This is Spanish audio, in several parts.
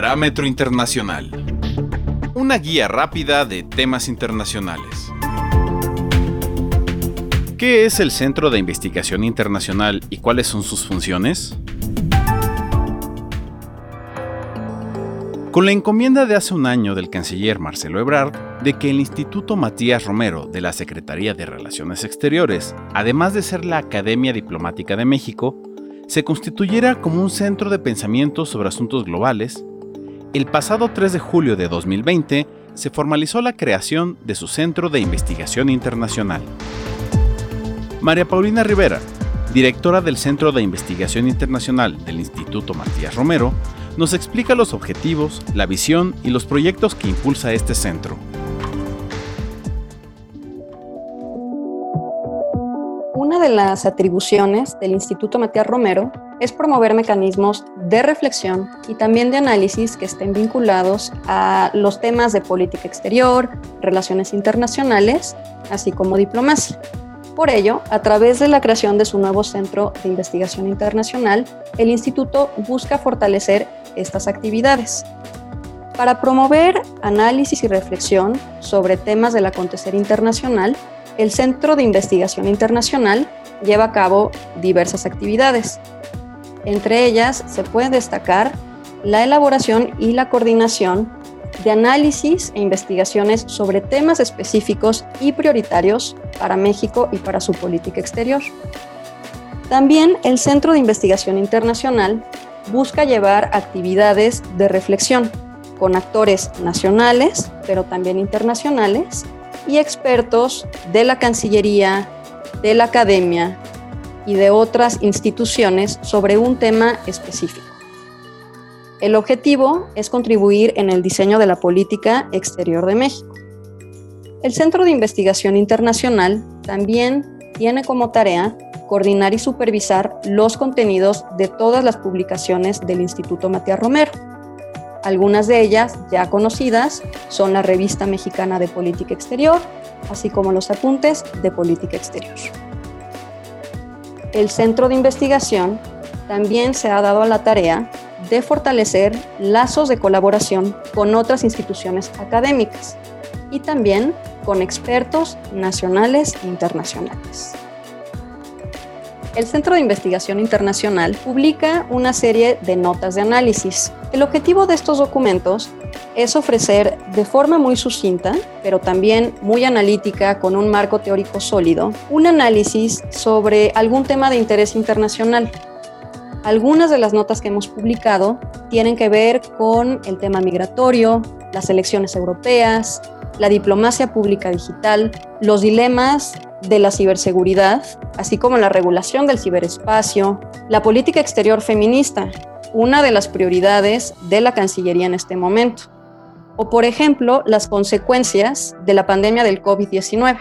Parámetro Internacional. Una guía rápida de temas internacionales. ¿Qué es el Centro de Investigación Internacional y cuáles son sus funciones? Con la encomienda de hace un año del canciller Marcelo Ebrard de que el Instituto Matías Romero de la Secretaría de Relaciones Exteriores, además de ser la Academia Diplomática de México, se constituyera como un centro de pensamiento sobre asuntos globales, el pasado 3 de julio de 2020 se formalizó la creación de su Centro de Investigación Internacional. María Paulina Rivera, directora del Centro de Investigación Internacional del Instituto Matías Romero, nos explica los objetivos, la visión y los proyectos que impulsa este centro. Una de las atribuciones del Instituto Matías Romero es promover mecanismos de reflexión y también de análisis que estén vinculados a los temas de política exterior, relaciones internacionales, así como diplomacia. Por ello, a través de la creación de su nuevo Centro de Investigación Internacional, el Instituto busca fortalecer estas actividades. Para promover análisis y reflexión sobre temas del acontecer internacional, el Centro de Investigación Internacional lleva a cabo diversas actividades. Entre ellas se puede destacar la elaboración y la coordinación de análisis e investigaciones sobre temas específicos y prioritarios para México y para su política exterior. También el Centro de Investigación Internacional busca llevar actividades de reflexión con actores nacionales, pero también internacionales, y expertos de la Cancillería, de la Academia y de otras instituciones sobre un tema específico. El objetivo es contribuir en el diseño de la política exterior de México. El Centro de Investigación Internacional también tiene como tarea coordinar y supervisar los contenidos de todas las publicaciones del Instituto Matías Romero. Algunas de ellas, ya conocidas, son la Revista Mexicana de Política Exterior, así como los apuntes de política exterior. El Centro de Investigación también se ha dado a la tarea de fortalecer lazos de colaboración con otras instituciones académicas y también con expertos nacionales e internacionales. El Centro de Investigación Internacional publica una serie de notas de análisis. El objetivo de estos documentos es ofrecer de forma muy sucinta, pero también muy analítica con un marco teórico sólido, un análisis sobre algún tema de interés internacional algunas de las notas que hemos publicado tienen que ver con el tema migratorio, las elecciones europeas, la diplomacia pública digital, los dilemas de la ciberseguridad, así como la regulación del ciberespacio, la política exterior feminista, una de las prioridades de la Cancillería en este momento, o por ejemplo las consecuencias de la pandemia del COVID-19.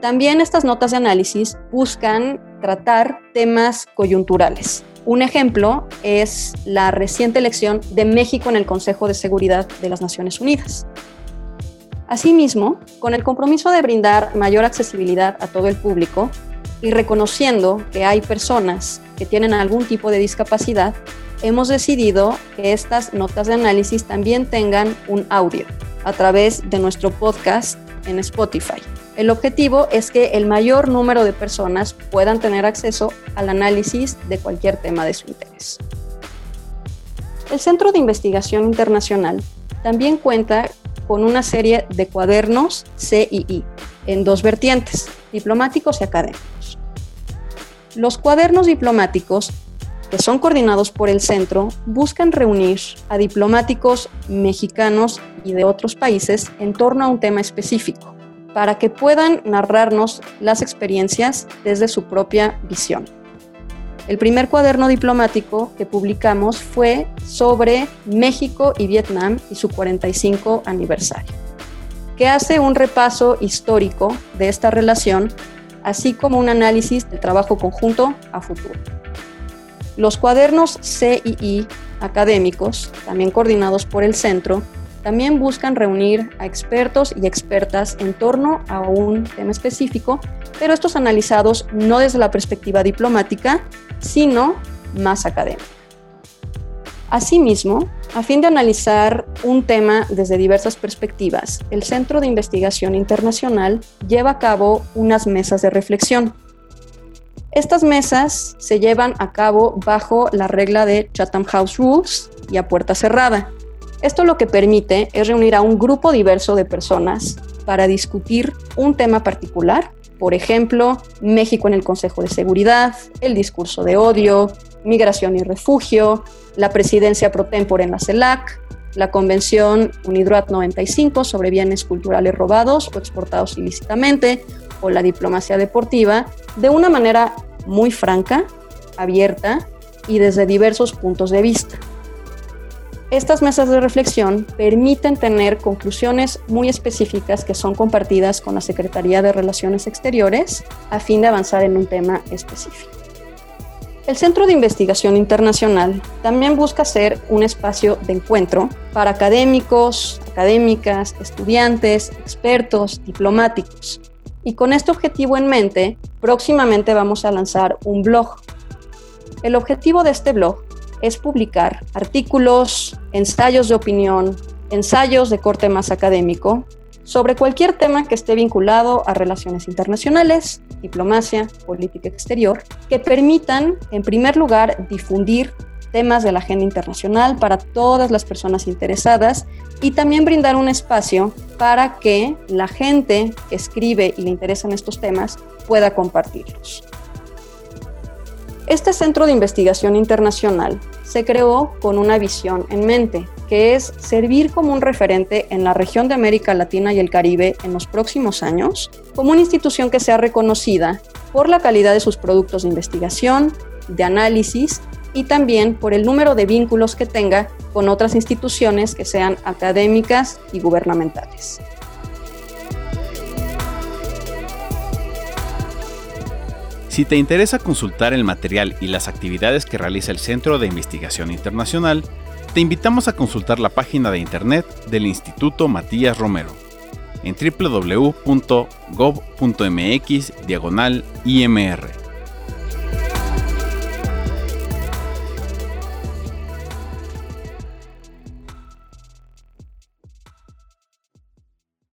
También estas notas de análisis buscan tratar temas coyunturales, un ejemplo es la reciente elección de México en el Consejo de Seguridad de las Naciones Unidas. Asimismo, con el compromiso de brindar mayor accesibilidad a todo el público y reconociendo que hay personas que tienen algún tipo de discapacidad, hemos decidido que estas notas de análisis también tengan un audio a través de nuestro podcast en Spotify. El objetivo es que el mayor número de personas puedan tener acceso al análisis de cualquier tema de su interés. El Centro de Investigación Internacional también cuenta con una serie de cuadernos CII en dos vertientes, diplomáticos y académicos. Los cuadernos diplomáticos, que son coordinados por el centro, buscan reunir a diplomáticos mexicanos y de otros países en torno a un tema específico para que puedan narrarnos las experiencias desde su propia visión. El primer cuaderno diplomático que publicamos fue sobre México y Vietnam y su 45 aniversario, que hace un repaso histórico de esta relación, así como un análisis del trabajo conjunto a futuro. Los cuadernos CII académicos, también coordinados por el centro, también buscan reunir a expertos y expertas en torno a un tema específico, pero estos analizados no desde la perspectiva diplomática, sino más académica. Asimismo, a fin de analizar un tema desde diversas perspectivas, el Centro de Investigación Internacional lleva a cabo unas mesas de reflexión. Estas mesas se llevan a cabo bajo la regla de Chatham House Rules y a puerta cerrada. Esto lo que permite es reunir a un grupo diverso de personas para discutir un tema particular, por ejemplo, México en el Consejo de Seguridad, el discurso de odio, migración y refugio, la presidencia pro tempore en la CELAC, la Convención UNIDROIT 95 sobre bienes culturales robados o exportados ilícitamente, o la diplomacia deportiva, de una manera muy franca, abierta y desde diversos puntos de vista. Estas mesas de reflexión permiten tener conclusiones muy específicas que son compartidas con la Secretaría de Relaciones Exteriores a fin de avanzar en un tema específico. El Centro de Investigación Internacional también busca ser un espacio de encuentro para académicos, académicas, estudiantes, expertos, diplomáticos. Y con este objetivo en mente, próximamente vamos a lanzar un blog. El objetivo de este blog es publicar artículos, ensayos de opinión, ensayos de corte más académico sobre cualquier tema que esté vinculado a relaciones internacionales, diplomacia, política exterior, que permitan, en primer lugar, difundir temas de la agenda internacional para todas las personas interesadas y también brindar un espacio para que la gente que escribe y le interesan estos temas pueda compartirlos. Este Centro de Investigación Internacional se creó con una visión en mente, que es servir como un referente en la región de América Latina y el Caribe en los próximos años, como una institución que sea reconocida por la calidad de sus productos de investigación, de análisis y también por el número de vínculos que tenga con otras instituciones que sean académicas y gubernamentales. Si te interesa consultar el material y las actividades que realiza el Centro de Investigación Internacional, te invitamos a consultar la página de internet del Instituto Matías Romero en www.gov.mx IMR